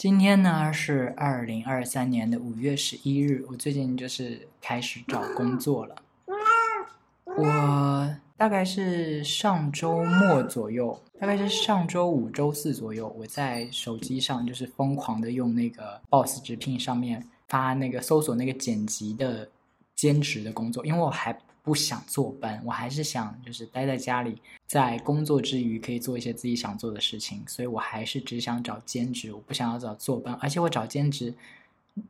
今天呢是二零二三年的五月十一日，我最近就是开始找工作了。我大概是上周末左右，大概是上周五、周四左右，我在手机上就是疯狂的用那个 Boss 直聘上面发那个搜索那个剪辑的兼职的工作，因为我还。不想坐班，我还是想就是待在家里，在工作之余可以做一些自己想做的事情，所以我还是只想找兼职，我不想要找坐班。而且我找兼职，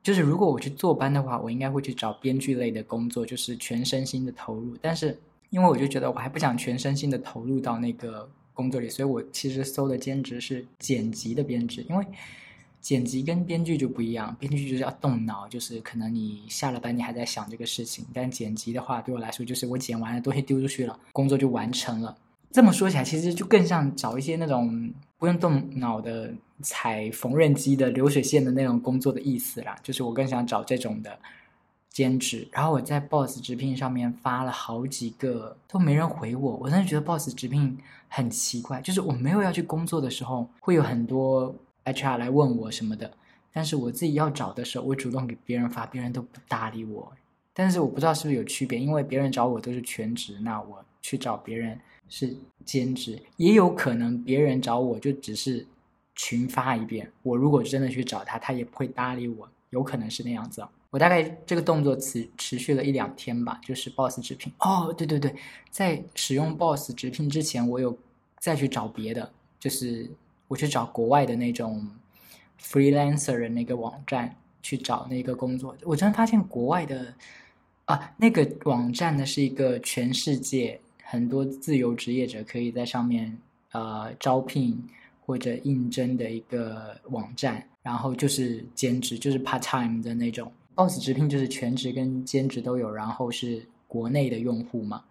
就是如果我去坐班的话，我应该会去找编剧类的工作，就是全身心的投入。但是因为我就觉得我还不想全身心的投入到那个工作里，所以我其实搜的兼职是剪辑的编制，因为。剪辑跟编剧就不一样，编剧就是要动脑，就是可能你下了班你还在想这个事情，但剪辑的话对我来说就是我剪完了东西丢出去了，工作就完成了。这么说起来，其实就更像找一些那种不用动脑的踩缝纫机的流水线的那种工作的意思啦。就是我更想找这种的兼职。然后我在 Boss 直聘上面发了好几个，都没人回我。我真的觉得 Boss 直聘很奇怪，就是我没有要去工作的时候，会有很多。HR 来问我什么的，但是我自己要找的时候，我主动给别人发，别人都不搭理我。但是我不知道是不是有区别，因为别人找我都是全职，那我去找别人是兼职，也有可能别人找我就只是群发一遍。我如果真的去找他，他也不会搭理我，有可能是那样子。我大概这个动作持持续了一两天吧，就是 Boss 直聘。哦，对对对，在使用 Boss 直聘之前，我有再去找别的，就是。我去找国外的那种 freelancer 的那个网站去找那个工作，我真的发现国外的啊那个网站呢是一个全世界很多自由职业者可以在上面呃招聘或者应征的一个网站，然后就是兼职就是 part time 的那种，boss 直聘就是全职跟兼职都有，然后是国内的用户嘛，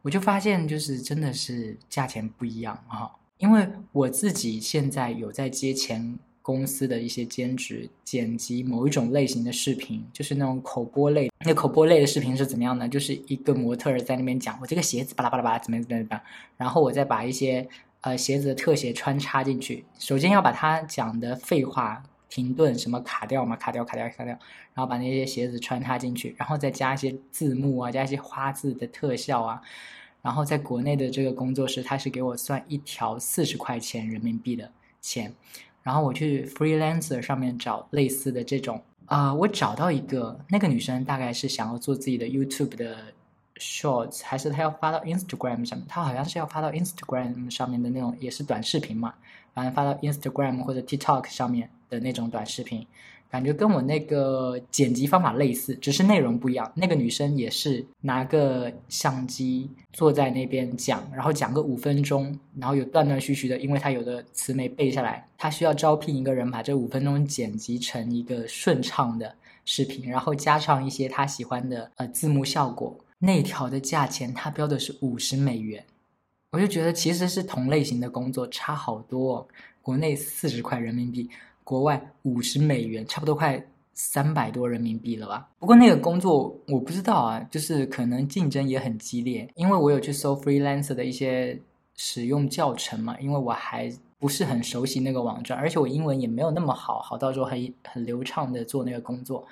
我就发现就是真的是价钱不一样啊。因为我自己现在有在接前公司的一些兼职，剪辑某一种类型的视频，就是那种口播类。那口播类的视频是怎么样呢？就是一个模特在那边讲我这个鞋子巴拉巴拉巴拉怎么样怎么样怎么，然后我再把一些呃鞋子的特写穿插进去。首先要把他讲的废话停顿什么卡掉嘛，卡掉卡掉卡掉，然后把那些鞋子穿插进去，然后再加一些字幕啊，加一些花字的特效啊。然后在国内的这个工作室，他是给我算一条四十块钱人民币的钱，然后我去 freelancer 上面找类似的这种啊，我找到一个那个女生大概是想要做自己的 YouTube 的 shorts，还是她要发到 Instagram 上面？她好像是要发到 Instagram 上面的那种，也是短视频嘛，反正发到 Instagram 或者 TikTok 上面的那种短视频。感觉跟我那个剪辑方法类似，只是内容不一样。那个女生也是拿个相机坐在那边讲，然后讲个五分钟，然后有断断续续的，因为她有的词没背下来。她需要招聘一个人把这五分钟剪辑成一个顺畅的视频，然后加上一些她喜欢的呃字幕效果。那条的价钱她标的是五十美元，我就觉得其实是同类型的工作差好多，国内四十块人民币。国外五十美元，差不多快三百多人民币了吧？不过那个工作我不知道啊，就是可能竞争也很激烈，因为我有去搜 freelancer 的一些使用教程嘛，因为我还不是很熟悉那个网站，而且我英文也没有那么好，好到时候很很流畅的做那个工作。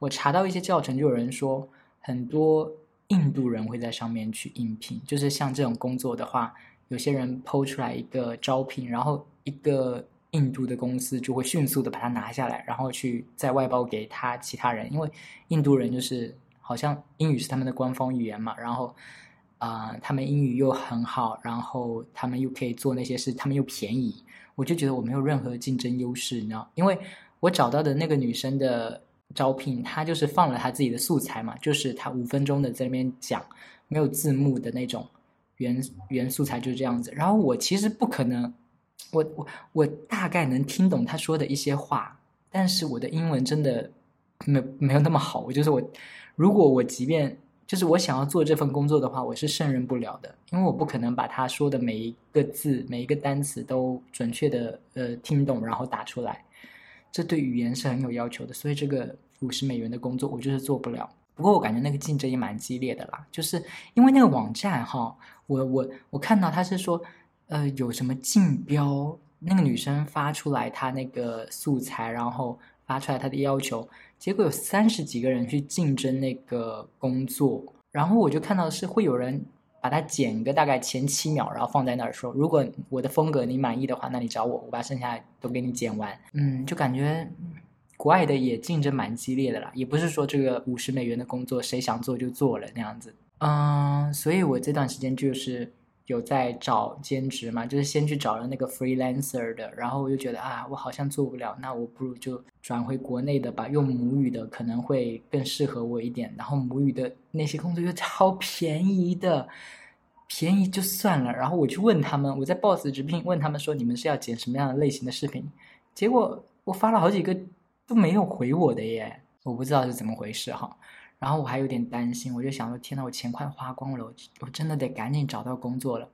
我查到一些教程，就有人说很多印度人会在上面去应聘，就是像这种工作的话，有些人抛出来一个招聘，然后一个。印度的公司就会迅速的把它拿下来，然后去再外包给他其他人，因为印度人就是好像英语是他们的官方语言嘛，然后啊，他们英语又很好，然后他们又可以做那些事，他们又便宜，我就觉得我没有任何竞争优势，你知道？因为我找到的那个女生的招聘，她就是放了她自己的素材嘛，就是她五分钟的在那边讲，没有字幕的那种原原素材就是这样子，然后我其实不可能。我我我大概能听懂他说的一些话，但是我的英文真的没没有那么好。我就是我，如果我即便就是我想要做这份工作的话，我是胜任不了的，因为我不可能把他说的每一个字、每一个单词都准确的呃听懂，然后打出来。这对语言是很有要求的，所以这个五十美元的工作我就是做不了。不过我感觉那个竞争也蛮激烈的啦，就是因为那个网站哈，我我我看到他是说。呃，有什么竞标那个女生发出来她那个素材，然后发出来她的要求，结果有三十几个人去竞争那个工作，然后我就看到是会有人把它剪个大概前七秒，然后放在那儿说，如果我的风格你满意的话，那你找我，我把剩下都给你剪完。嗯，就感觉国外的也竞争蛮激烈的啦，也不是说这个五十美元的工作谁想做就做了那样子。嗯，所以我这段时间就是有在找兼职嘛，就是先去找了那个 freelancer 的，然后我就觉得啊，我好像做不了，那我不如就转回国内的吧，用母语的可能会更适合我一点。然后母语的那些工作又超便宜的，便宜就算了。然后我去问他们，我在 Boss 直聘问他们说，你们是要剪什么样的类型的视频？结果我发了好几个。都没有回我的耶，我不知道是怎么回事哈。然后我还有点担心，我就想说，天呐，我钱快花光了，我真的得赶紧找到工作了。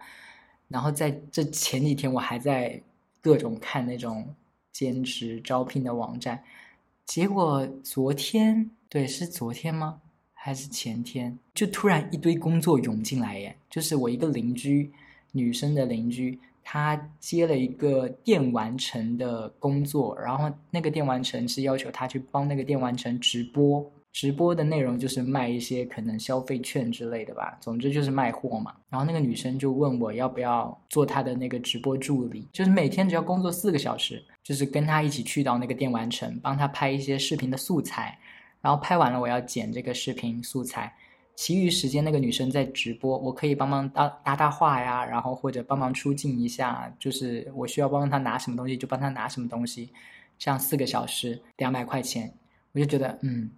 然后在这前几天，我还在各种看那种兼职招聘的网站，结果昨天，对，是昨天吗？还是前天？就突然一堆工作涌进来耶，就是我一个邻居，女生的邻居。她接了一个电玩城的工作，然后那个电玩城是要求她去帮那个电玩城直播，直播的内容就是卖一些可能消费券之类的吧，总之就是卖货嘛。然后那个女生就问我要不要做她的那个直播助理，就是每天只要工作四个小时，就是跟她一起去到那个电玩城，帮她拍一些视频的素材，然后拍完了我要剪这个视频素材。其余时间那个女生在直播，我可以帮忙搭搭搭话呀，然后或者帮忙出镜一下，就是我需要帮她拿什么东西就帮她拿什么东西，这样四个小时两百块钱，我就觉得嗯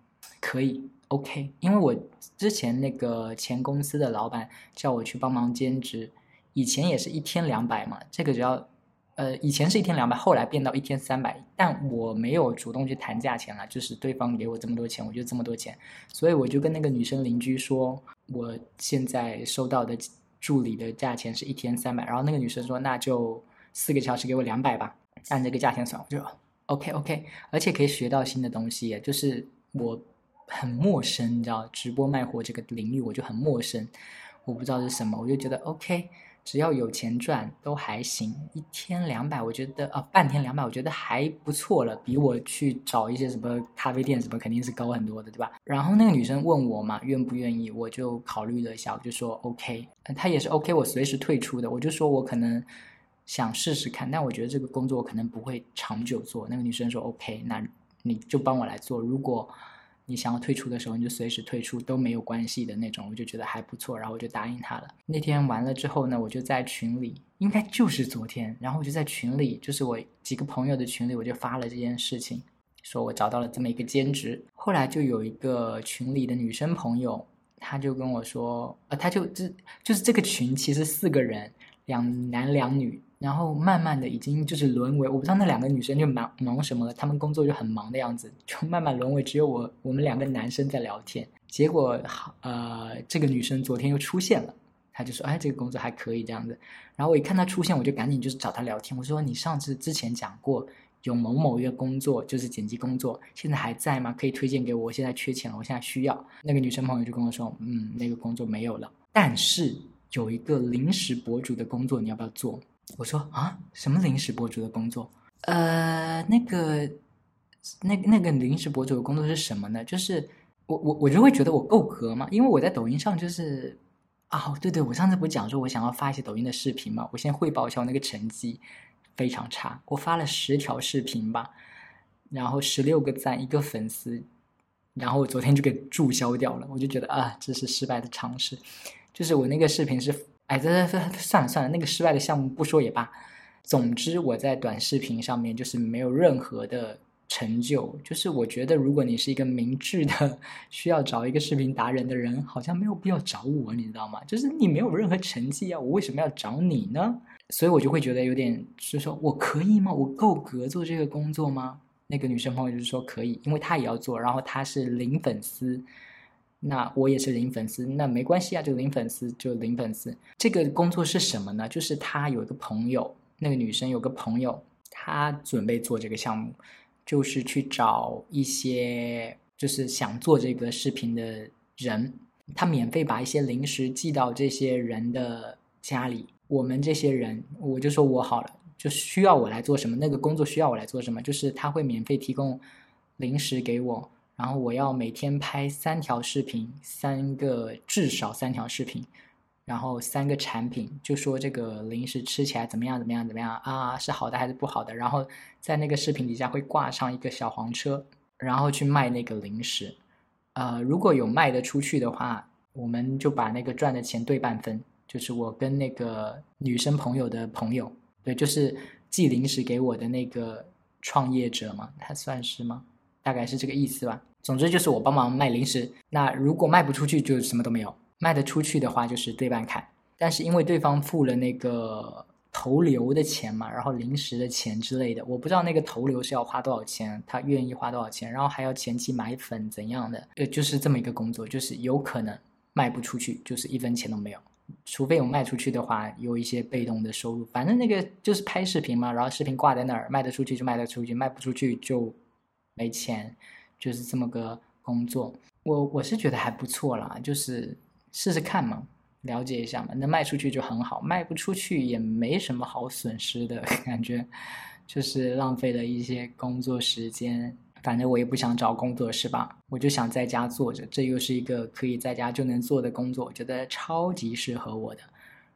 可以 OK，因为我之前那个前公司的老板叫我去帮忙兼职，以前也是一天两百嘛，这个只要。呃，以前是一天两百，后来变到一天三百，但我没有主动去谈价钱了，就是对方给我这么多钱，我就这么多钱，所以我就跟那个女生邻居说，我现在收到的助理的价钱是一天三百，然后那个女生说，那就四个小时给我两百吧，按这个价钱算，我就 OK OK，而且可以学到新的东西，就是我很陌生，你知道，直播卖货这个领域我就很陌生，我不知道是什么，我就觉得 OK。只要有钱赚都还行，一天两百，我觉得啊，半天两百，我觉得还不错了，比我去找一些什么咖啡店什么肯定是高很多的，对吧？然后那个女生问我嘛，愿不愿意，我就考虑了一下，我就说 OK，她也是 OK，我随时退出的，我就说我可能想试试看，但我觉得这个工作可能不会长久做。那个女生说 OK，那你就帮我来做，如果。你想要退出的时候，你就随时退出都没有关系的那种，我就觉得还不错，然后我就答应他了。那天完了之后呢，我就在群里，应该就是昨天，然后我就在群里，就是我几个朋友的群里，我就发了这件事情，说我找到了这么一个兼职。后来就有一个群里的女生朋友，她就跟我说，呃，她就这就是这个群其实四个人，两男两女。然后慢慢的已经就是沦为，我不知道那两个女生就忙忙什么了，她们工作就很忙的样子，就慢慢沦为只有我我们两个男生在聊天。结果呃，这个女生昨天又出现了，她就说，哎，这个工作还可以这样子。然后我一看她出现，我就赶紧就是找她聊天，我说你上次之前讲过有某某一个工作就是剪辑工作，现在还在吗？可以推荐给，我现在缺钱了，我现在需要。那个女生朋友就跟我说，嗯，那个工作没有了，但是有一个临时博主的工作，你要不要做？我说啊，什么临时博主的工作？呃，那个，那那个临时博主的工作是什么呢？就是我我我就会觉得我够格嘛，因为我在抖音上就是啊，对对，我上次不讲说我想要发一些抖音的视频嘛，我先汇报一下我那个成绩非常差，我发了十条视频吧，然后十六个赞，一个粉丝，然后我昨天就给注销掉了，我就觉得啊，这是失败的尝试，就是我那个视频是。哎，这这算了算了，那个失败的项目不说也罢。总之，我在短视频上面就是没有任何的成就。就是我觉得，如果你是一个明智的需要找一个视频达人的人，好像没有必要找我，你知道吗？就是你没有任何成绩啊，我为什么要找你呢？所以我就会觉得有点，就是说我可以吗？我够格做这个工作吗？那个女生朋友就是说可以，因为她也要做，然后她是零粉丝。那我也是零粉丝，那没关系啊，就零粉丝就零粉丝。这个工作是什么呢？就是他有一个朋友，那个女生有个朋友，她准备做这个项目，就是去找一些就是想做这个视频的人，他免费把一些零食寄到这些人的家里。我们这些人，我就说我好了，就需要我来做什么，那个工作需要我来做什么，就是他会免费提供零食给我，然后我要每天拍三条视频，三个至少三条视频，然后三个产品，就说这个零食吃起来怎么样怎么样怎么样啊，是好的还是不好的，然后在那个视频底下会挂上一个小黄车，然后去卖那个零食，呃，如果有卖得出去的话，我们就把那个赚的钱对半分，就是我跟那个女生朋友的朋友。对，就是寄零食给我的那个创业者嘛，他算是吗？大概是这个意思吧。总之就是我帮忙卖零食，那如果卖不出去就什么都没有，卖得出去的话就是对半砍。但是因为对方付了那个投流的钱嘛，然后零食的钱之类的，我不知道那个投流是要花多少钱，他愿意花多少钱，然后还要前期买粉怎样的，呃，就是这么一个工作，就是有可能卖不出去，就是一分钱都没有。除非我卖出去的话，有一些被动的收入。反正那个就是拍视频嘛，然后视频挂在那儿，卖得出去就卖得出去，卖不出去就没钱，就是这么个工作。我我是觉得还不错啦，就是试试看嘛，了解一下嘛。能卖出去就很好，卖不出去也没什么好损失的 感觉，就是浪费了一些工作时间。反正我也不想找工作，是吧？我就想在家坐着，这又是一个可以在家就能做的工作，我觉得超级适合我的。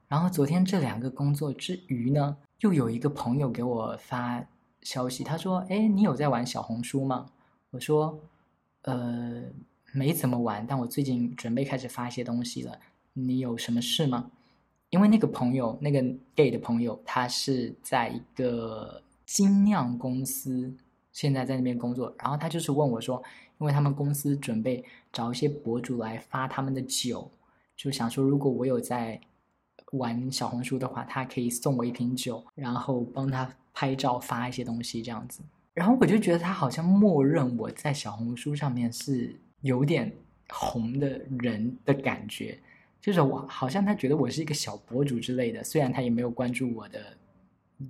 然后昨天这两个工作之余呢，又有一个朋友给我发消息，他说：“哎，你有在玩小红书吗？”我说：“呃，没怎么玩，但我最近准备开始发一些东西了。你有什么事吗？”因为那个朋友，那个 gay 的朋友，他是在一个精酿公司。现在在那边工作，然后他就是问我说，因为他们公司准备找一些博主来发他们的酒，就想说如果我有在玩小红书的话，他可以送我一瓶酒，然后帮他拍照发一些东西这样子。然后我就觉得他好像默认我在小红书上面是有点红的人的感觉，就是我好像他觉得我是一个小博主之类的，虽然他也没有关注我的。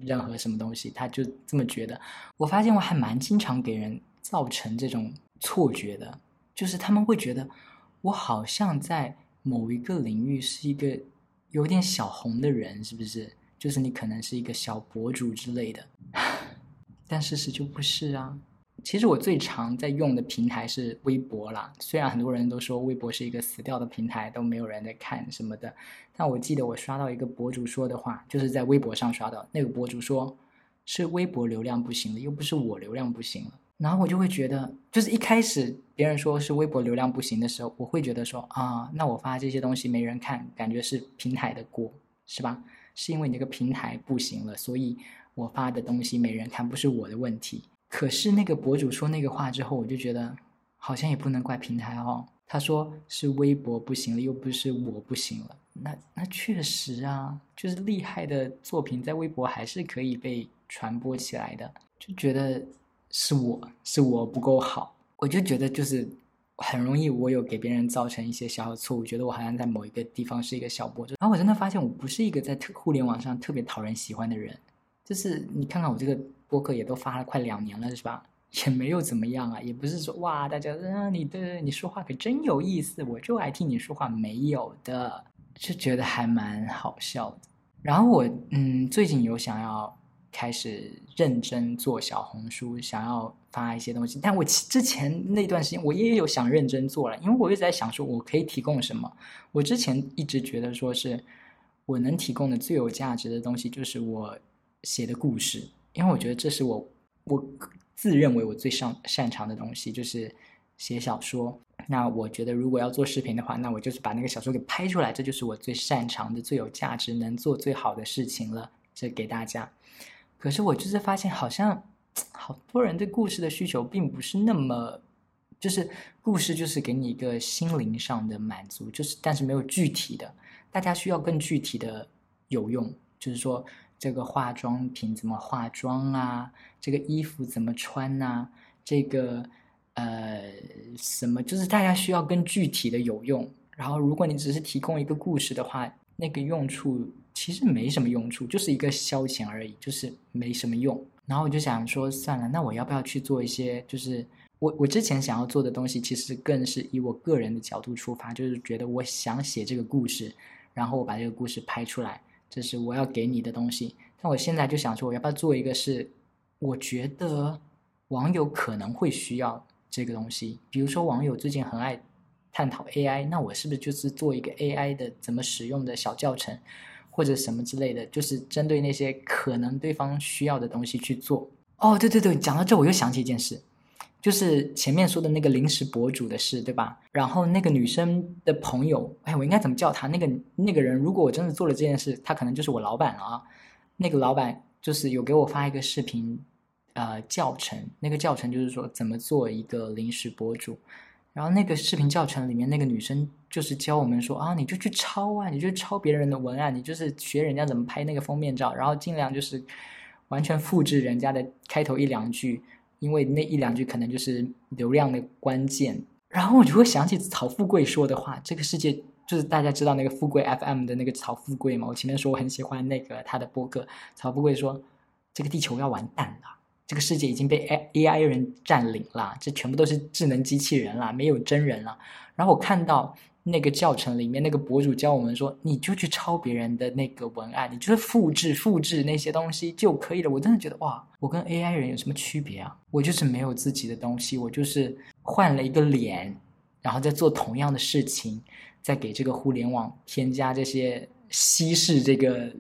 任何什么东西，他就这么觉得。我发现我还蛮经常给人造成这种错觉的，就是他们会觉得我好像在某一个领域是一个有点小红的人，是不是？就是你可能是一个小博主之类的，但事实就不是啊。其实我最常在用的平台是微博啦，虽然很多人都说微博是一个死掉的平台，都没有人在看什么的，但我记得我刷到一个博主说的话，就是在微博上刷到，那个博主说是微博流量不行了，又不是我流量不行了。然后我就会觉得，就是一开始别人说是微博流量不行的时候，我会觉得说啊，那我发这些东西没人看，感觉是平台的锅，是吧？是因为你那个平台不行了，所以我发的东西没人看，不是我的问题。可是那个博主说那个话之后，我就觉得好像也不能怪平台哦。他说是微博不行了，又不是我不行了。那那确实啊，就是厉害的作品在微博还是可以被传播起来的。就觉得是我是我不够好，我就觉得就是很容易我有给别人造成一些小小错误，觉得我好像在某一个地方是一个小博主。然后我真的发现我不是一个在特互联网上特别讨人喜欢的人。就是你看看我这个播客也都发了快两年了，是吧？也没有怎么样啊，也不是说哇，大家啊，你的你说话可真有意思，我就爱听你说话，没有的，就觉得还蛮好笑的。然后我嗯，最近有想要开始认真做小红书，想要发一些东西，但我之前那段时间我也有想认真做了，因为我一直在想说我可以提供什么。我之前一直觉得说是我能提供的最有价值的东西就是我。写的故事，因为我觉得这是我我自认为我最擅擅长的东西，就是写小说。那我觉得如果要做视频的话，那我就是把那个小说给拍出来，这就是我最擅长的、最有价值、能做最好的事情了。这给大家。可是我就是发现，好像好多人对故事的需求并不是那么，就是故事就是给你一个心灵上的满足，就是但是没有具体的，大家需要更具体的有用，就是说。这个化妆品怎么化妆啊？这个衣服怎么穿呐？这个呃什么，就是大家需要更具体的有用。然后，如果你只是提供一个故事的话，那个用处其实没什么用处，就是一个消遣而已，就是没什么用。然后我就想说，算了，那我要不要去做一些？就是我我之前想要做的东西，其实更是以我个人的角度出发，就是觉得我想写这个故事，然后我把这个故事拍出来。这是我要给你的东西，但我现在就想说，我要不要做一个是，我觉得网友可能会需要这个东西，比如说网友最近很爱探讨 AI，那我是不是就是做一个 AI 的怎么使用的小教程，或者什么之类的，就是针对那些可能对方需要的东西去做。哦，对对对，讲到这我又想起一件事。就是前面说的那个临时博主的事，对吧？然后那个女生的朋友，哎，我应该怎么叫他？那个那个人，如果我真的做了这件事，他可能就是我老板了啊。那个老板就是有给我发一个视频，呃，教程。那个教程就是说怎么做一个临时博主。然后那个视频教程里面，那个女生就是教我们说啊，你就去抄啊，你就抄别人的文案，你就是学人家怎么拍那个封面照，然后尽量就是完全复制人家的开头一两句。因为那一两句可能就是流量的关键，然后我就会想起曹富贵说的话：“这个世界就是大家知道那个富贵 FM 的那个曹富贵嘛。”我前面说我很喜欢那个他的播客，曹富贵说：“这个地球要完蛋了，这个世界已经被 A AI 人占领了，这全部都是智能机器人了，没有真人了。”然后我看到。那个教程里面，那个博主教我们说，你就去抄别人的那个文案，你就是复制复制那些东西就可以了。我真的觉得哇，我跟 AI 人有什么区别啊？我就是没有自己的东西，我就是换了一个脸，然后再做同样的事情，再给这个互联网添加这些稀释这个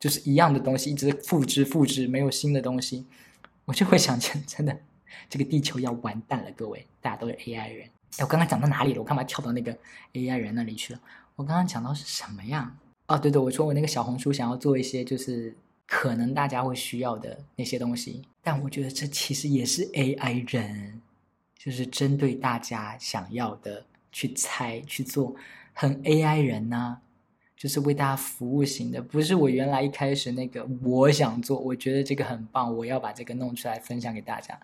就是一样的东西，一直复制复制，没有新的东西，我就会想，真真的，这个地球要完蛋了，各位，大家都是 AI 人。我刚刚讲到哪里了？我干嘛跳到那个 AI 人那里去了？我刚刚讲到是什么呀？哦，对对，我说我那个小红书想要做一些就是可能大家会需要的那些东西，但我觉得这其实也是 AI 人，就是针对大家想要的去猜去做，很 AI 人呢，就是为大家服务型的，不是我原来一开始那个我想做，我觉得这个很棒，我要把这个弄出来分享给大家。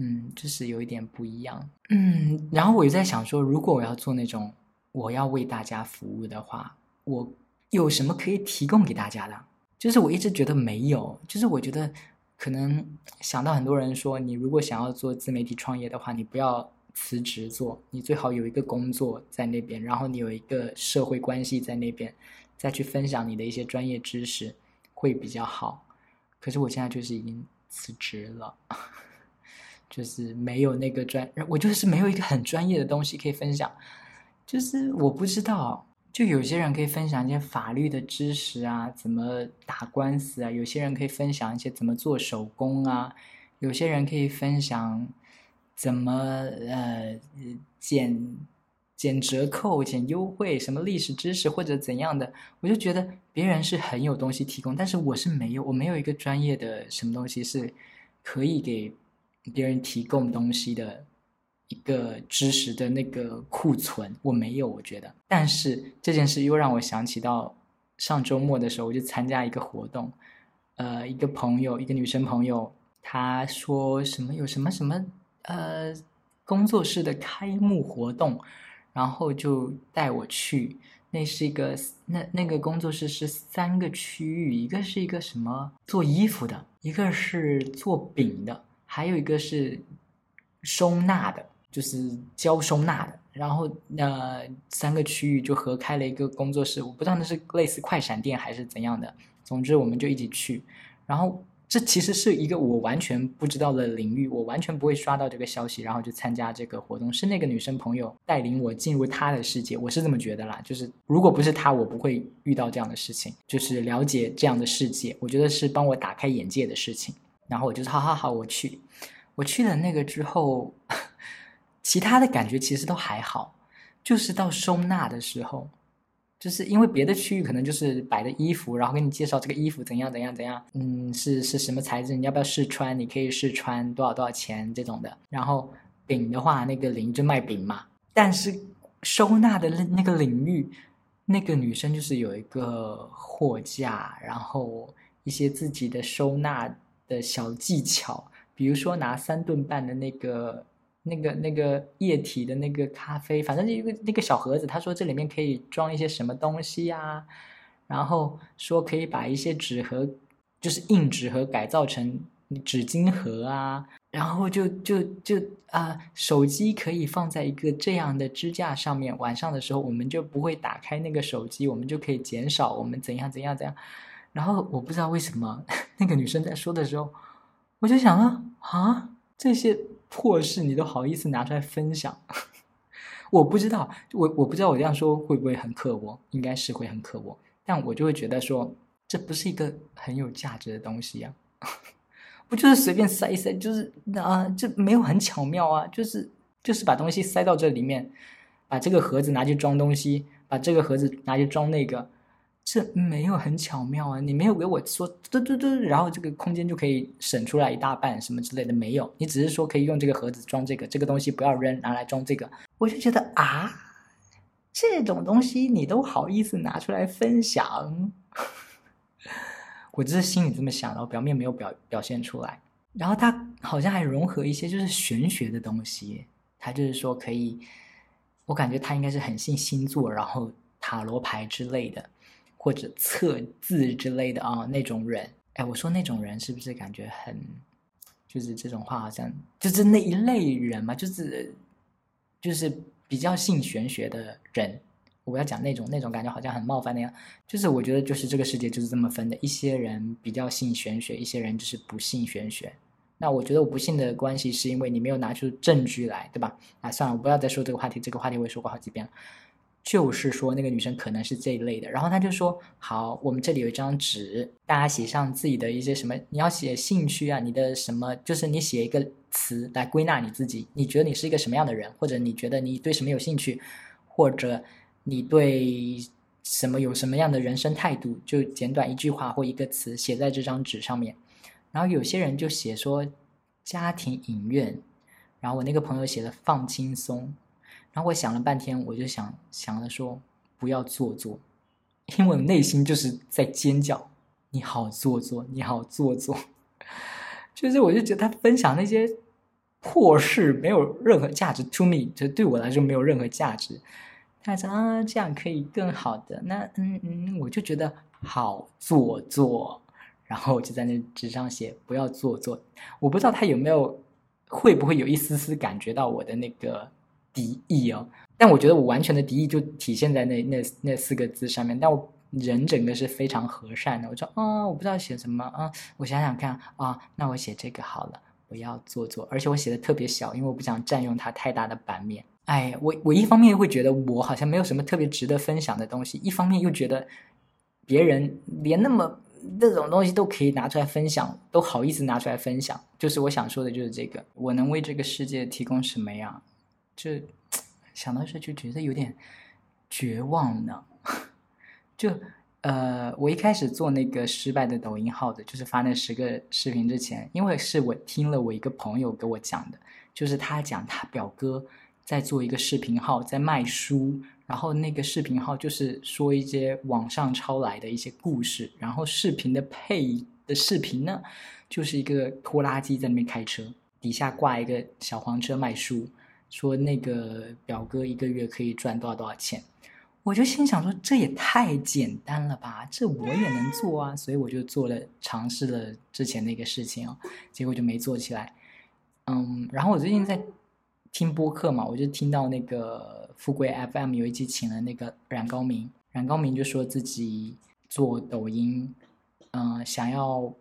嗯，就是有一点不一样。嗯，然后我就在想说，如果我要做那种我要为大家服务的话，我有什么可以提供给大家的？就是我一直觉得没有。就是我觉得可能想到很多人说，你如果想要做自媒体创业的话，你不要辞职做，你最好有一个工作在那边，然后你有一个社会关系在那边，再去分享你的一些专业知识会比较好。可是我现在就是已经辞职了。就是没有那个专，我就是没有一个很专业的东西可以分享。就是我不知道，就有些人可以分享一些法律的知识啊，怎么打官司啊；有些人可以分享一些怎么做手工啊；有些人可以分享怎么呃减减折扣、减优惠，什么历史知识或者怎样的。我就觉得别人是很有东西提供，但是我是没有，我没有一个专业的什么东西是可以给。别人提供东西的一个知识的那个库存，我没有，我觉得。但是这件事又让我想起到上周末的时候，我就参加一个活动，呃，一个朋友，一个女生朋友，她说什么有什么什么呃工作室的开幕活动，然后就带我去。那是一个那那个工作室是三个区域，一个是一个什么做衣服的，一个是做饼的。还有一个是收纳的，就是教收纳的。然后那三个区域就合开了一个工作室，我不知道那是类似快闪店还是怎样的。总之，我们就一起去。然后这其实是一个我完全不知道的领域，我完全不会刷到这个消息，然后就参加这个活动。是那个女生朋友带领我进入她的世界，我是这么觉得啦。就是如果不是她，我不会遇到这样的事情，就是了解这样的世界。我觉得是帮我打开眼界的事情。然后我就说好好好，我去，我去了那个之后，其他的感觉其实都还好，就是到收纳的时候，就是因为别的区域可能就是摆的衣服，然后给你介绍这个衣服怎样怎样怎样，嗯，是是什么材质，你要不要试穿？你可以试穿多少多少钱这种的。然后饼的话，那个领就卖饼嘛。但是收纳的那那个领域，那个女生就是有一个货架，然后一些自己的收纳。的小技巧，比如说拿三顿半的那个、那个、那个液体的那个咖啡，反正一个那个小盒子，他说这里面可以装一些什么东西呀？然后说可以把一些纸盒，就是硬纸盒改造成纸巾盒啊，然后就就就啊，手机可以放在一个这样的支架上面，晚上的时候我们就不会打开那个手机，我们就可以减少我们怎样怎样怎样。然后我不知道为什么 那个女生在说的时候，我就想啊啊，这些破事你都好意思拿出来分享？我不知道，我我不知道我这样说会不会很刻薄，应该是会很刻薄，但我就会觉得说，这不是一个很有价值的东西呀，不就是随便塞一塞，就是啊，这没有很巧妙啊，就是就是把东西塞到这里面，把这个盒子拿去装东西，把这个盒子拿去装那个。这没有很巧妙啊！你没有给我说嘟嘟嘟，然后这个空间就可以省出来一大半什么之类的，没有。你只是说可以用这个盒子装这个，这个东西不要扔，拿来装这个。我就觉得啊，这种东西你都好意思拿出来分享？我只是心里这么想，然后表面没有表表现出来。然后他好像还融合一些就是玄学的东西，他就是说可以，我感觉他应该是很信星座，然后塔罗牌之类的。或者测字之类的啊，那种人，哎，我说那种人是不是感觉很，就是这种话好像就是那一类人嘛，就是就是比较信玄学的人，我要讲那种那种感觉好像很冒犯那样，就是我觉得就是这个世界就是这么分的，一些人比较信玄学，一些人就是不信玄学。那我觉得我不信的关系是因为你没有拿出证据来，对吧？啊，算了，我不要再说这个话题，这个话题我也说过好几遍了。就是说，那个女生可能是这一类的。然后他就说：“好，我们这里有一张纸，大家写上自己的一些什么，你要写兴趣啊，你的什么，就是你写一个词来归纳你自己。你觉得你是一个什么样的人，或者你觉得你对什么有兴趣，或者你对什么有什么样的人生态度，就简短一句话或一个词写在这张纸上面。然后有些人就写说家庭影院，然后我那个朋友写的放轻松。”然后我想了半天，我就想想了说，不要做作，因为我内心就是在尖叫，你好做作，你好做作，就是我就觉得他分享那些破事没有任何价值，to me 就对我来说没有任何价值。他说啊，这样可以更好的，那嗯嗯，我就觉得好做作，然后我就在那纸上写不要做作。我不知道他有没有会不会有一丝丝感觉到我的那个。敌意哦，但我觉得我完全的敌意就体现在那那那四个字上面。但我人整个是非常和善的。我说啊，我不知道写什么啊，我想想看啊，那我写这个好了，我要做做。而且我写的特别小，因为我不想占用它太大的版面。哎，我我一方面会觉得我好像没有什么特别值得分享的东西，一方面又觉得别人连那么那种东西都可以拿出来分享，都好意思拿出来分享。就是我想说的就是这个，我能为这个世界提供什么呀？就 想到这就觉得有点绝望呢。就呃，我一开始做那个失败的抖音号的，就是发那十个视频之前，因为是我听了我一个朋友给我讲的，就是他讲他表哥在做一个视频号，在卖书，然后那个视频号就是说一些网上抄来的一些故事，然后视频的配的视频呢，就是一个拖拉机在那边开车，底下挂一个小黄车卖书。说那个表哥一个月可以赚多少多少钱，我就心想说这也太简单了吧，这我也能做啊，所以我就做了尝试了之前那个事情哦，结果就没做起来。嗯，然后我最近在听播客嘛，我就听到那个富贵 FM 有一期请了那个冉高明，冉高明就说自己做抖音，嗯，想要。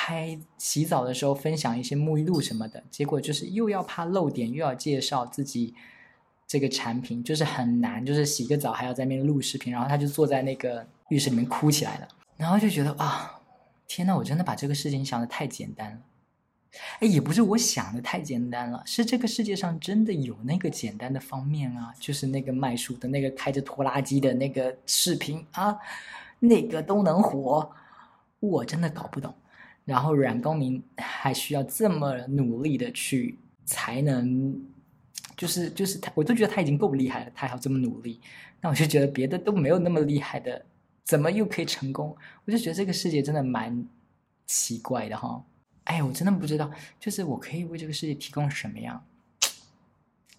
拍洗澡的时候分享一些沐浴露什么的，结果就是又要怕漏点，又要介绍自己这个产品，就是很难，就是洗个澡还要在那边录视频，然后他就坐在那个浴室里面哭起来了，然后就觉得啊，天呐，我真的把这个事情想的太简单了，哎，也不是我想的太简单了，是这个世界上真的有那个简单的方面啊，就是那个卖书的那个开着拖拉机的那个视频啊，那个都能火，我真的搞不懂。然后冉高明还需要这么努力的去才能，就是就是他，我都觉得他已经够厉害了，他还要这么努力，那我就觉得别的都没有那么厉害的，怎么又可以成功？我就觉得这个世界真的蛮奇怪的哈！哎，我真的不知道，就是我可以为这个世界提供什么样？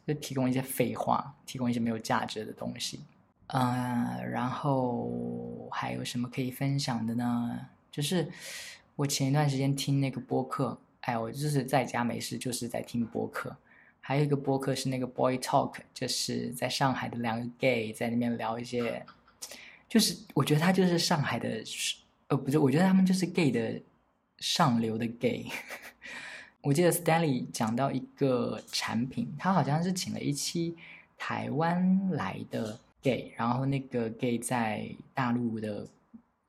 就提供一些废话，提供一些没有价值的东西，嗯，然后还有什么可以分享的呢？就是。我前一段时间听那个播客，哎，我就是在家没事，就是在听播客。还有一个播客是那个 Boy Talk，就是在上海的两个 gay 在那边聊一些，就是我觉得他就是上海的呃，不是，我觉得他们就是 gay 的上流的 gay。我记得 Stanley 讲到一个产品，他好像是请了一期台湾来的 gay，然后那个 gay 在大陆的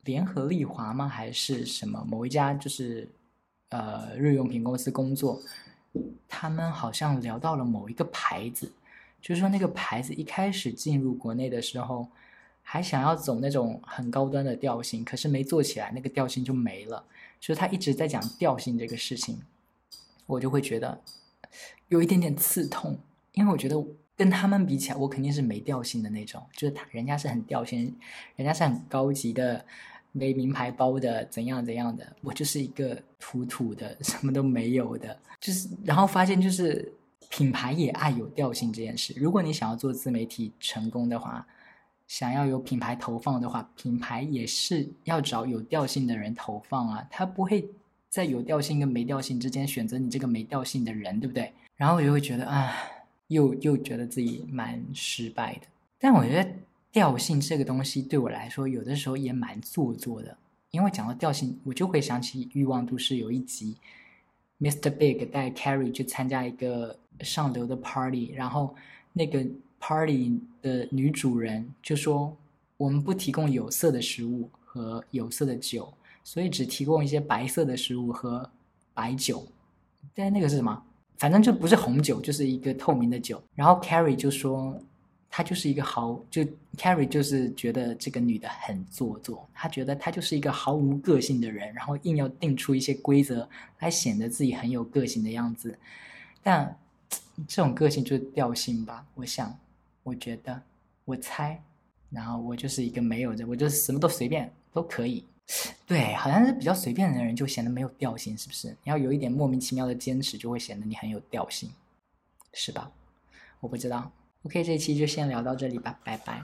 联合利华吗？还是什么某一家就是呃日用品公司工作？他们好像聊到了某一个牌子，就是说那个牌子一开始进入国内的时候。还想要走那种很高端的调性，可是没做起来，那个调性就没了。就是他一直在讲调性这个事情，我就会觉得有一点点刺痛，因为我觉得跟他们比起来，我肯定是没调性的那种。就是他人家是很调性，人家是很高级的，背名牌包的，怎样怎样的，我就是一个土土的，什么都没有的。就是然后发现，就是品牌也爱有调性这件事。如果你想要做自媒体成功的话，想要有品牌投放的话，品牌也是要找有调性的人投放啊，他不会在有调性跟没调性之间选择你这个没调性的人，对不对？然后我就会觉得啊，又又觉得自己蛮失败的。但我觉得调性这个东西对我来说，有的时候也蛮做作的，因为讲到调性，我就会想起《欲望都市》有一集，Mr. Big 带 Carrie 去参加一个上流的 party，然后那个。Party 的女主人就说：“我们不提供有色的食物和有色的酒，所以只提供一些白色的食物和白酒。但那个是什么？反正就不是红酒，就是一个透明的酒。然后 Carrie 就说，她就是一个毫就 Carrie 就是觉得这个女的很做作，她觉得她就是一个毫无个性的人，然后硬要定出一些规则来显得自己很有个性的样子。但 这种个性就是调性吧，我想。”我觉得，我猜，然后我就是一个没有的，我就什么都随便都可以。对，好像是比较随便的人就显得没有调性，是不是？你要有一点莫名其妙的坚持，就会显得你很有调性，是吧？我不知道。OK，这期就先聊到这里吧，拜拜。